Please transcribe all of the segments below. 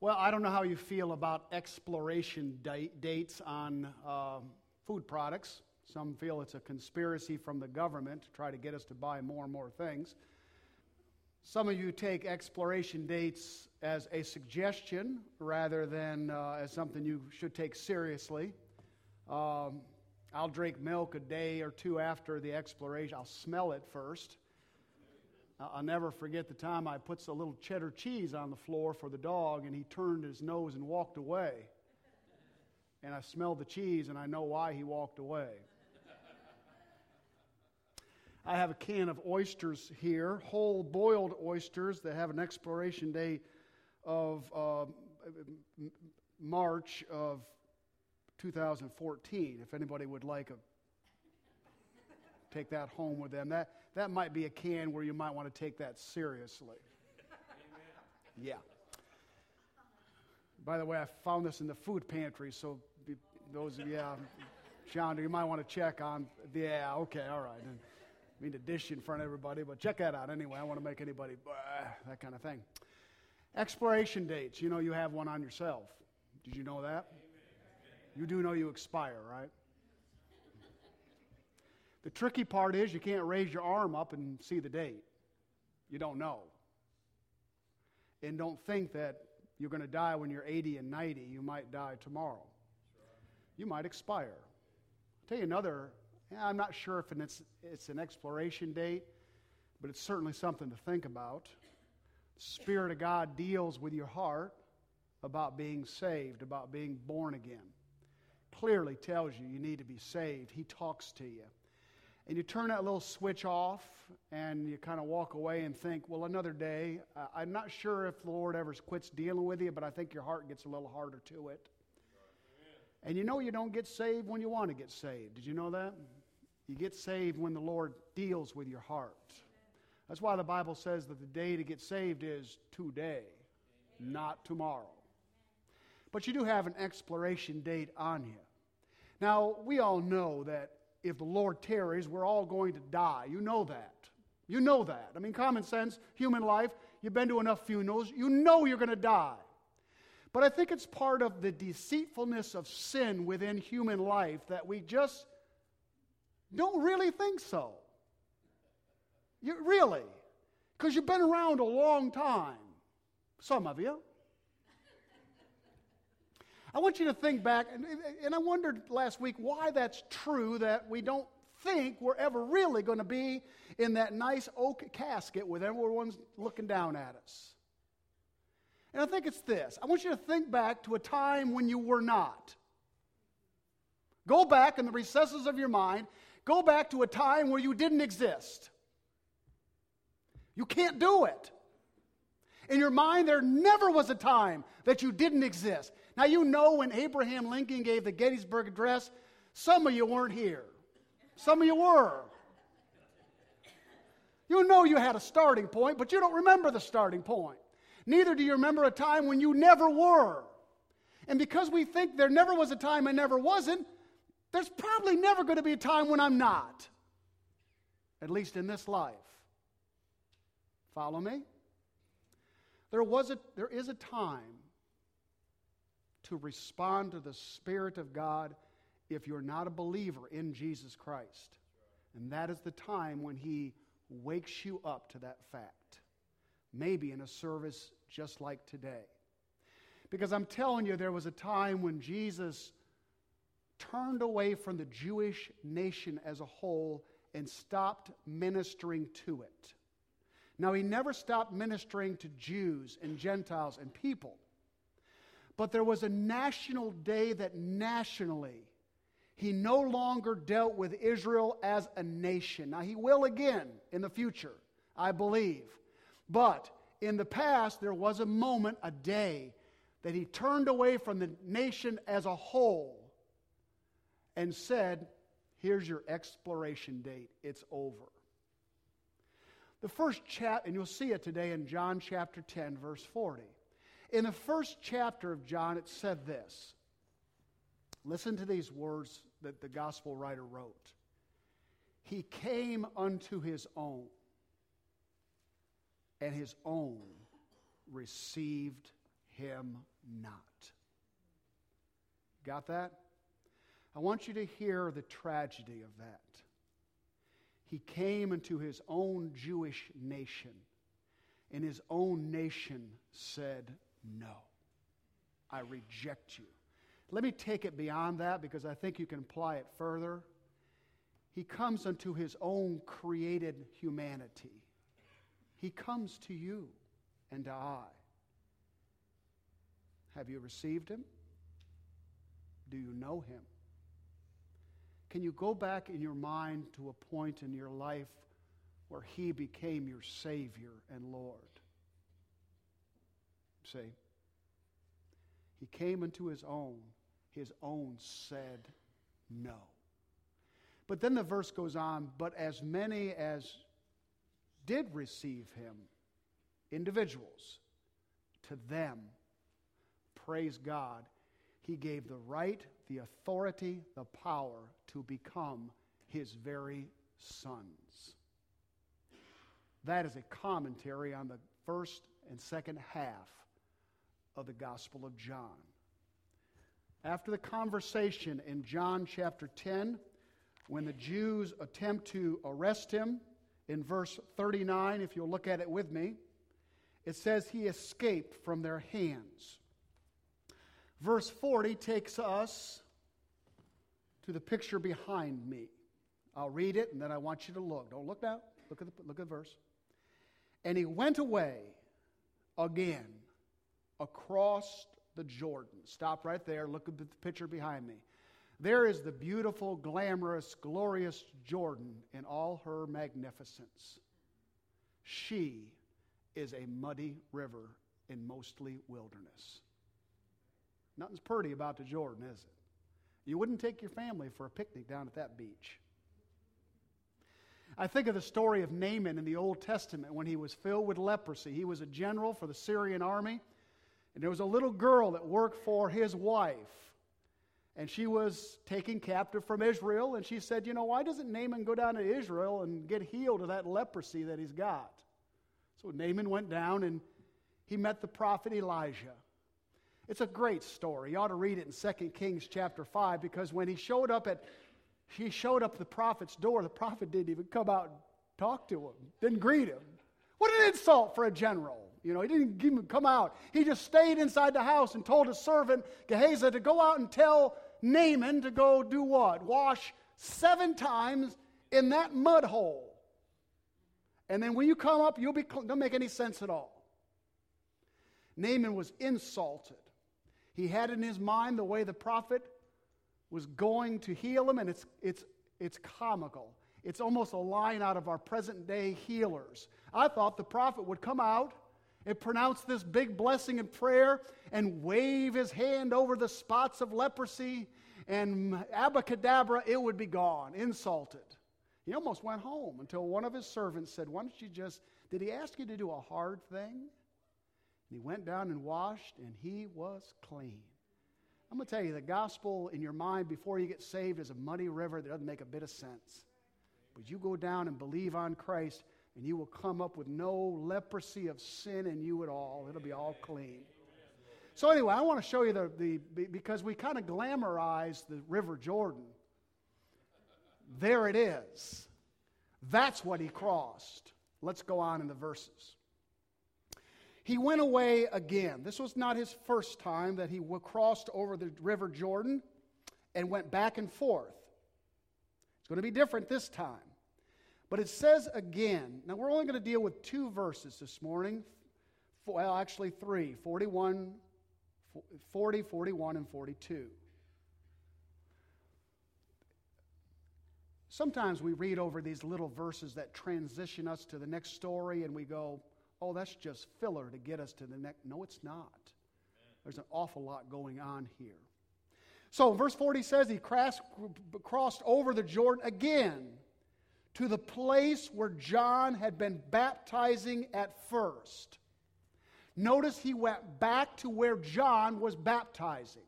Well, I don't know how you feel about exploration date, dates on uh, food products. Some feel it's a conspiracy from the government to try to get us to buy more and more things. Some of you take exploration dates as a suggestion rather than uh, as something you should take seriously. Um, I'll drink milk a day or two after the exploration. I'll smell it first. I'll never forget the time I put a little cheddar cheese on the floor for the dog, and he turned his nose and walked away. And I smelled the cheese, and I know why he walked away. I have a can of oysters here, whole boiled oysters that have an expiration date of uh, March of 2014. If anybody would like a take that home with them, that that might be a can where you might want to take that seriously. Amen. Yeah. By the way, I found this in the food pantry, so those of you, yeah, John, you might want to check on. Yeah, okay, all right. And, I mean to dish in front of everybody, but check that out anyway. I want to make anybody that kind of thing. Expiration dates. You know you have one on yourself. Did you know that? You do know you expire, right? The tricky part is you can't raise your arm up and see the date. You don't know. And don't think that you're going to die when you're 80 and 90. You might die tomorrow. You might expire. I'll tell you another, I'm not sure if it's, it's an exploration date, but it's certainly something to think about. Spirit of God deals with your heart about being saved, about being born again. Clearly tells you you need to be saved. He talks to you and you turn that little switch off and you kind of walk away and think, well, another day. I'm not sure if the Lord ever quits dealing with you, but I think your heart gets a little harder to it. And you know you don't get saved when you want to get saved. Did you know that? You get saved when the Lord deals with your heart. That's why the Bible says that the day to get saved is today, not tomorrow. But you do have an exploration date on you. Now, we all know that if the Lord tarries, we're all going to die. You know that. You know that. I mean, common sense, human life, you've been to enough funerals, you know you're going to die. But I think it's part of the deceitfulness of sin within human life that we just don't really think so. You, really. Because you've been around a long time. Some of you. I want you to think back, and, and I wondered last week why that's true that we don't think we're ever really going to be in that nice oak casket with everyone looking down at us. And I think it's this I want you to think back to a time when you were not. Go back in the recesses of your mind, go back to a time where you didn't exist. You can't do it. In your mind, there never was a time that you didn't exist. Now, you know when Abraham Lincoln gave the Gettysburg Address, some of you weren't here. Some of you were. You know you had a starting point, but you don't remember the starting point. Neither do you remember a time when you never were. And because we think there never was a time I never wasn't, there's probably never going to be a time when I'm not. At least in this life. Follow me? There, was a, there is a time to respond to the Spirit of God if you're not a believer in Jesus Christ. And that is the time when He wakes you up to that fact. Maybe in a service just like today. Because I'm telling you, there was a time when Jesus turned away from the Jewish nation as a whole and stopped ministering to it. Now, he never stopped ministering to Jews and Gentiles and people. But there was a national day that nationally he no longer dealt with Israel as a nation. Now, he will again in the future, I believe. But in the past, there was a moment, a day, that he turned away from the nation as a whole and said, Here's your exploration date. It's over. The first chapter, and you'll see it today in John chapter 10, verse 40. In the first chapter of John, it said this. Listen to these words that the gospel writer wrote. He came unto his own, and his own received him not. Got that? I want you to hear the tragedy of that. He came into his own Jewish nation, and his own nation said, No, I reject you. Let me take it beyond that because I think you can apply it further. He comes unto his own created humanity. He comes to you and to I. Have you received him? Do you know him? Can you go back in your mind to a point in your life where he became your Savior and Lord? See? He came into his own. His own said no. But then the verse goes on, but as many as did receive him, individuals, to them, praise God, he gave the right, the authority, the power to become his very sons. That is a commentary on the first and second half of the Gospel of John. After the conversation in John chapter 10, when the Jews attempt to arrest him, in verse 39, if you'll look at it with me, it says he escaped from their hands. Verse 40 takes us to the picture behind me. I'll read it and then I want you to look. Don't look now. Look at the, look at the verse. And he went away again across the Jordan. Stop right there. Look at the picture behind me. There is the beautiful, glamorous, glorious Jordan in all her magnificence. She is a muddy river in mostly wilderness. Nothing's pretty about the Jordan, is it? You wouldn't take your family for a picnic down at that beach. I think of the story of Naaman in the Old Testament when he was filled with leprosy. He was a general for the Syrian army, and there was a little girl that worked for his wife. And she was taken captive from Israel, and she said, You know, why doesn't Naaman go down to Israel and get healed of that leprosy that he's got? So Naaman went down and he met the prophet Elijah. It's a great story. You ought to read it in 2 Kings chapter 5 because when he showed up at he showed up the prophet's door, the prophet didn't even come out and talk to him, didn't greet him. What an insult for a general. You know, he didn't even come out. He just stayed inside the house and told his servant Gehazi to go out and tell Naaman to go do what? Wash seven times in that mud hole. And then when you come up, you'll be, don't make any sense at all. Naaman was insulted. He had in his mind the way the prophet was going to heal him, and it's, it's, it's comical. It's almost a line out of our present day healers. I thought the prophet would come out and pronounce this big blessing and prayer and wave his hand over the spots of leprosy, and abacadabra, it would be gone, insulted. He almost went home until one of his servants said, Why don't you just, did he ask you to do a hard thing? And he went down and washed, and he was clean. I'm going to tell you, the gospel in your mind before you get saved is a muddy river that doesn't make a bit of sense. But you go down and believe on Christ, and you will come up with no leprosy of sin in you at all. It'll be all clean. So, anyway, I want to show you the, the because we kind of glamorize the River Jordan. There it is. That's what he crossed. Let's go on in the verses. He went away again. This was not his first time that he crossed over the River Jordan and went back and forth. It's going to be different this time. But it says again, now we're only going to deal with two verses this morning. Well, actually three 41, 40, 41, and 42. Sometimes we read over these little verses that transition us to the next story and we go, oh, that's just filler to get us to the next. No, it's not. There's an awful lot going on here. So, verse 40 says he crossed, crossed over the Jordan again to the place where John had been baptizing at first. Notice he went back to where John was baptizing.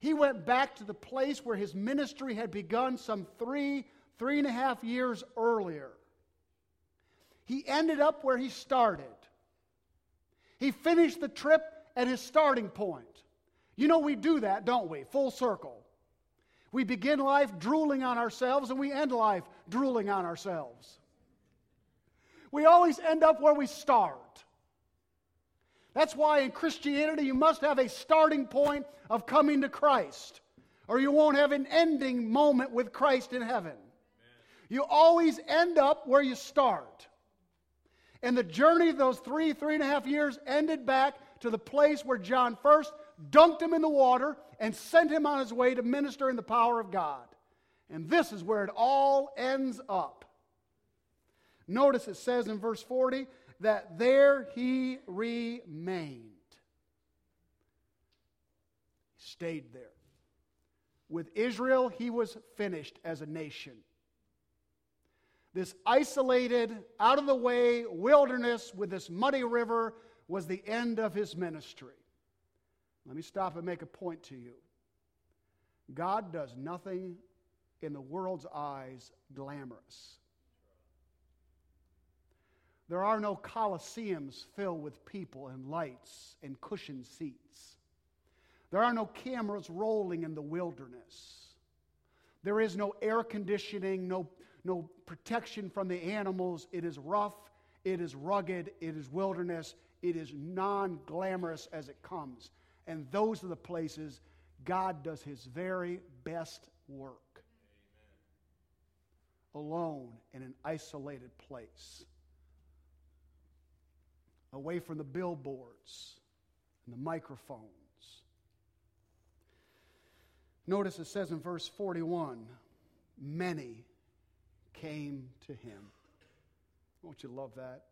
He went back to the place where his ministry had begun some three, three and a half years earlier. He ended up where he started. He finished the trip at his starting point. You know, we do that, don't we? Full circle. We begin life drooling on ourselves and we end life drooling on ourselves. We always end up where we start. That's why in Christianity you must have a starting point of coming to Christ, or you won't have an ending moment with Christ in heaven. You always end up where you start. And the journey of those three, three and a half years ended back to the place where John first dunked him in the water and sent him on his way to minister in the power of God. And this is where it all ends up. Notice it says in verse 40 that there he remained. He stayed there. With Israel, he was finished as a nation. This isolated, out of the way wilderness with this muddy river was the end of his ministry. Let me stop and make a point to you. God does nothing in the world's eyes glamorous. There are no coliseums filled with people and lights and cushioned seats. There are no cameras rolling in the wilderness. There is no air conditioning, no, no protection from the animals. It is rough, it is rugged, it is wilderness, it is non glamorous as it comes. And those are the places God does his very best work. Amen. Alone in an isolated place. Away from the billboards and the microphones. Notice it says in verse 41 many came to him. Won't you love that?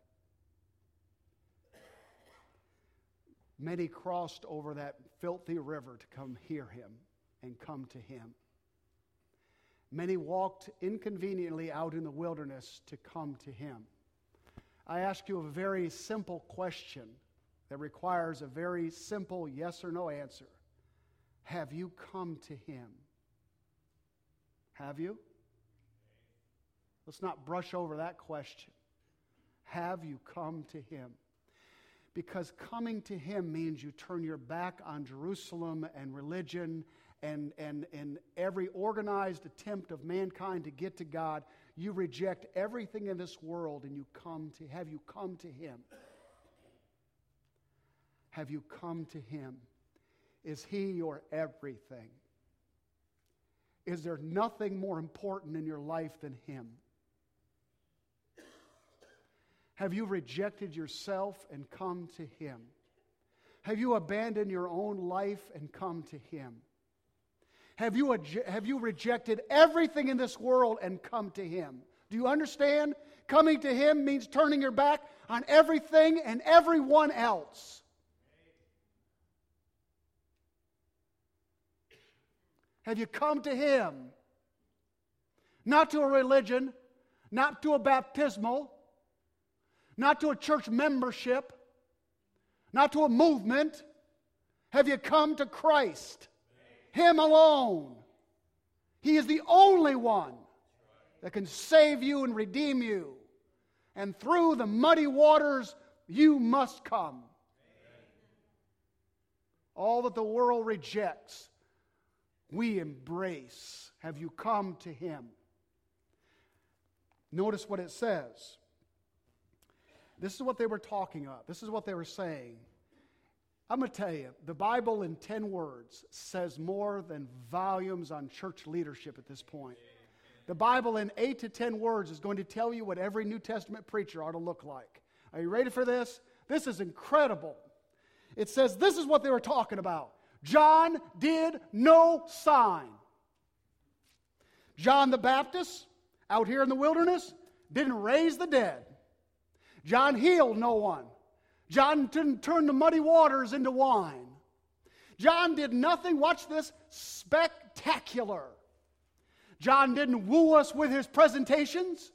Many crossed over that filthy river to come hear him and come to him. Many walked inconveniently out in the wilderness to come to him. I ask you a very simple question that requires a very simple yes or no answer. Have you come to him? Have you? Let's not brush over that question. Have you come to him? Because coming to Him means you turn your back on Jerusalem and religion and, and, and every organized attempt of mankind to get to God. You reject everything in this world and you come to, have you come to Him? Have you come to Him? Is He your everything? Is there nothing more important in your life than Him? Have you rejected yourself and come to Him? Have you abandoned your own life and come to Him? Have you, have you rejected everything in this world and come to Him? Do you understand? Coming to Him means turning your back on everything and everyone else. Have you come to Him? Not to a religion, not to a baptismal, not to a church membership, not to a movement. Have you come to Christ? Him alone. He is the only one that can save you and redeem you. And through the muddy waters, you must come. All that the world rejects, we embrace. Have you come to Him? Notice what it says. This is what they were talking about. This is what they were saying. I'm going to tell you, the Bible in 10 words says more than volumes on church leadership at this point. The Bible in 8 to 10 words is going to tell you what every New Testament preacher ought to look like. Are you ready for this? This is incredible. It says this is what they were talking about. John did no sign. John the Baptist, out here in the wilderness, didn't raise the dead. John healed no one. John didn't turn the muddy waters into wine. John did nothing, watch this, spectacular. John didn't woo us with his presentations.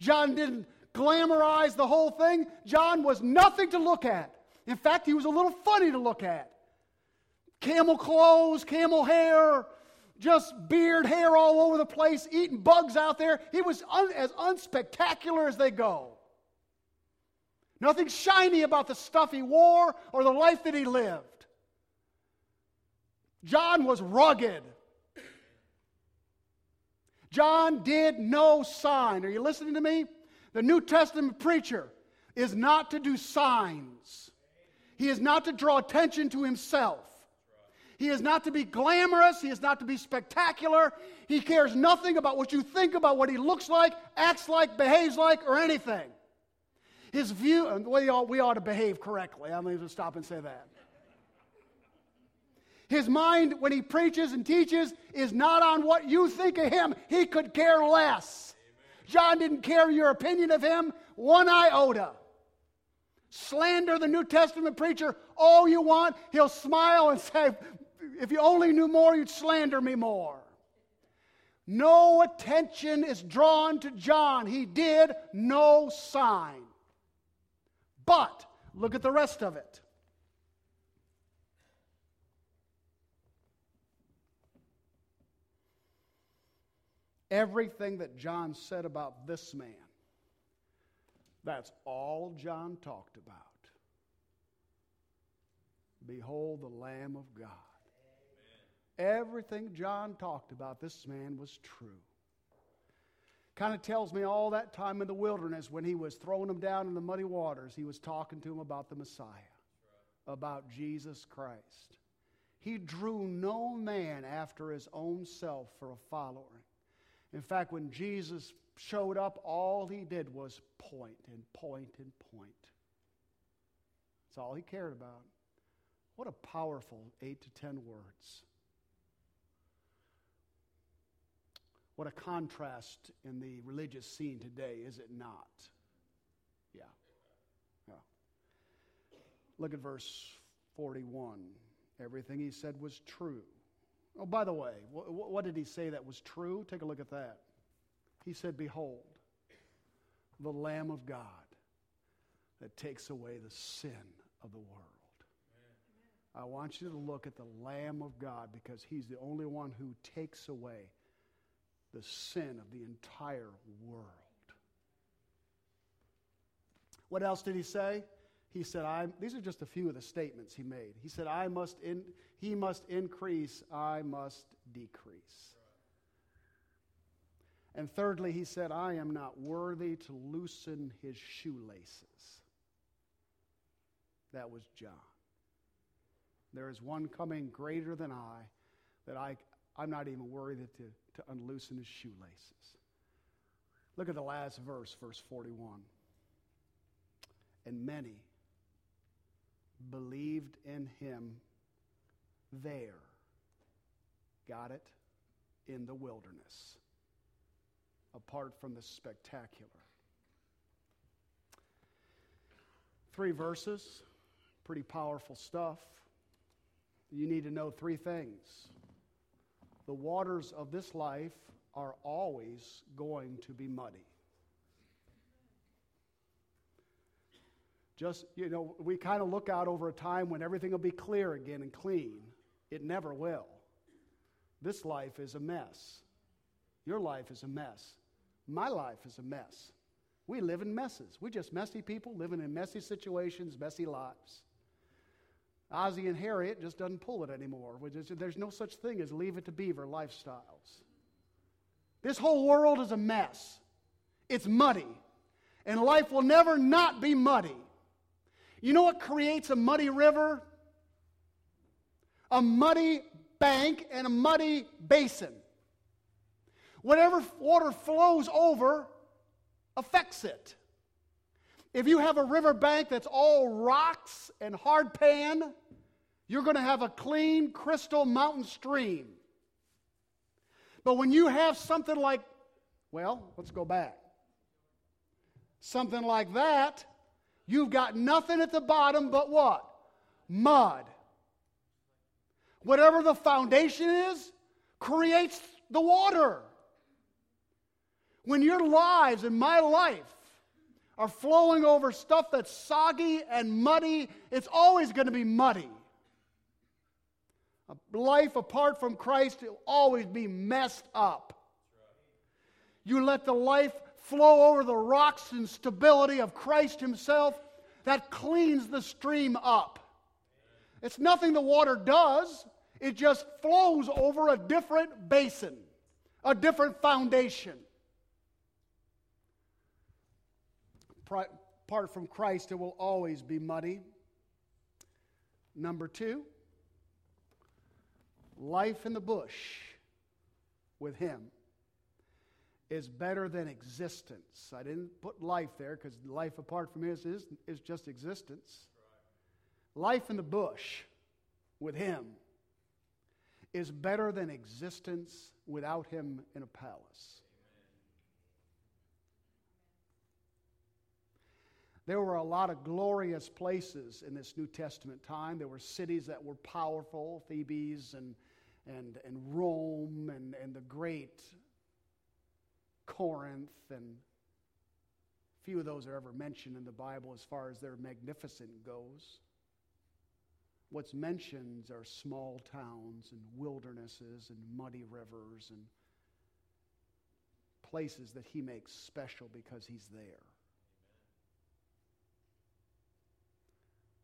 John didn't glamorize the whole thing. John was nothing to look at. In fact, he was a little funny to look at. Camel clothes, camel hair, just beard, hair all over the place, eating bugs out there. He was un- as unspectacular as they go. Nothing shiny about the stuff he wore or the life that he lived. John was rugged. John did no sign. Are you listening to me? The New Testament preacher is not to do signs. He is not to draw attention to himself. He is not to be glamorous. He is not to be spectacular. He cares nothing about what you think about what he looks like, acts like, behaves like, or anything. His view, and we ought, we ought to behave correctly. I'm going to stop and say that. His mind, when he preaches and teaches, is not on what you think of him. He could care less. John didn't care your opinion of him one iota. Slander the New Testament preacher all you want. He'll smile and say, If you only knew more, you'd slander me more. No attention is drawn to John. He did no sign. But look at the rest of it. Everything that John said about this man, that's all John talked about. Behold the Lamb of God. Amen. Everything John talked about this man was true. Kind of tells me all that time in the wilderness when he was throwing them down in the muddy waters, he was talking to him about the Messiah, about Jesus Christ. He drew no man after his own self for a follower. In fact, when Jesus showed up, all he did was point and point and point. That's all he cared about. What a powerful eight to ten words. What a contrast in the religious scene today, is it not? Yeah. Yeah. Look at verse 41. Everything he said was true. Oh, by the way, what did he say that was true? Take a look at that. He said, Behold, the Lamb of God that takes away the sin of the world. I want you to look at the Lamb of God because he's the only one who takes away the sin of the entire world. What else did he say? He said, I, these are just a few of the statements he made. He said, I must in, he must increase, I must decrease. And thirdly, he said, I am not worthy to loosen his shoelaces. That was John. There is one coming greater than I that I, I'm not even worthy to, to unloosen his shoelaces. Look at the last verse, verse 41. And many believed in him there. Got it? In the wilderness, apart from the spectacular. Three verses, pretty powerful stuff. You need to know three things the waters of this life are always going to be muddy. Just, you know, we kind of look out over a time when everything will be clear again and clean. It never will. This life is a mess. Your life is a mess. My life is a mess. We live in messes. We're just messy people living in messy situations, messy lives. Ozzie and Harriet just doesn't pull it anymore. There's no such thing as leave it to beaver lifestyles. This whole world is a mess. It's muddy. And life will never not be muddy. You know what creates a muddy river? A muddy bank and a muddy basin. Whatever water flows over affects it. If you have a river bank that's all rocks and hard pan, you're going to have a clean, crystal mountain stream. But when you have something like, well, let's go back. Something like that, you've got nothing at the bottom but what? Mud. Whatever the foundation is, creates the water. When your lives and my life are flowing over stuff that's soggy and muddy, it's always going to be muddy. A life apart from Christ will always be messed up. You let the life flow over the rocks and stability of Christ Himself, that cleans the stream up. It's nothing the water does, it just flows over a different basin, a different foundation. Apart from Christ, it will always be muddy. Number two, life in the bush with Him is better than existence. I didn't put life there because life apart from Him is, is, is just existence. Life in the bush with Him is better than existence without Him in a palace. There were a lot of glorious places in this New Testament time. There were cities that were powerful, Thebes and, and, and Rome and, and the great Corinth, and few of those are ever mentioned in the Bible as far as their magnificent goes. What's mentioned are small towns and wildernesses and muddy rivers and places that he makes special because he's there.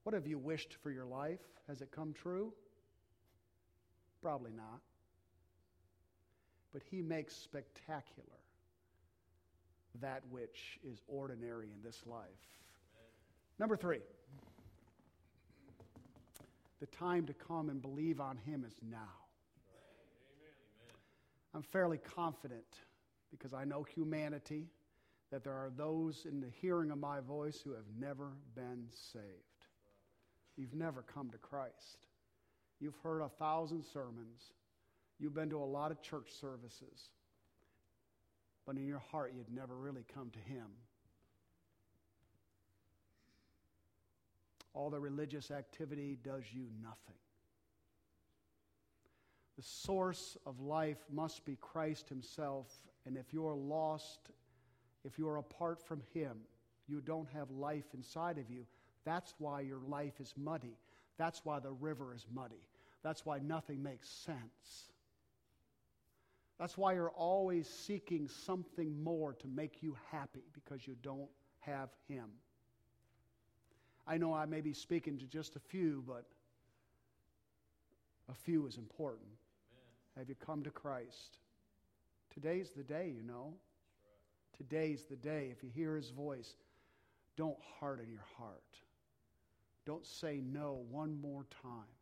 What have you wished for your life? Has it come true? Probably not. But he makes spectacular that which is ordinary in this life. Number three, the time to come and believe on him is now. I'm fairly confident because I know humanity that there are those in the hearing of my voice who have never been saved. You've never come to Christ. You've heard a thousand sermons. You've been to a lot of church services. But in your heart, you'd never really come to Him. All the religious activity does you nothing. The source of life must be Christ Himself. And if you're lost, if you're apart from Him, you don't have life inside of you. That's why your life is muddy. That's why the river is muddy. That's why nothing makes sense. That's why you're always seeking something more to make you happy because you don't have Him. I know I may be speaking to just a few, but a few is important. Amen. Have you come to Christ? Today's the day, you know. Today's the day. If you hear His voice, don't harden your heart. Don't say no one more time.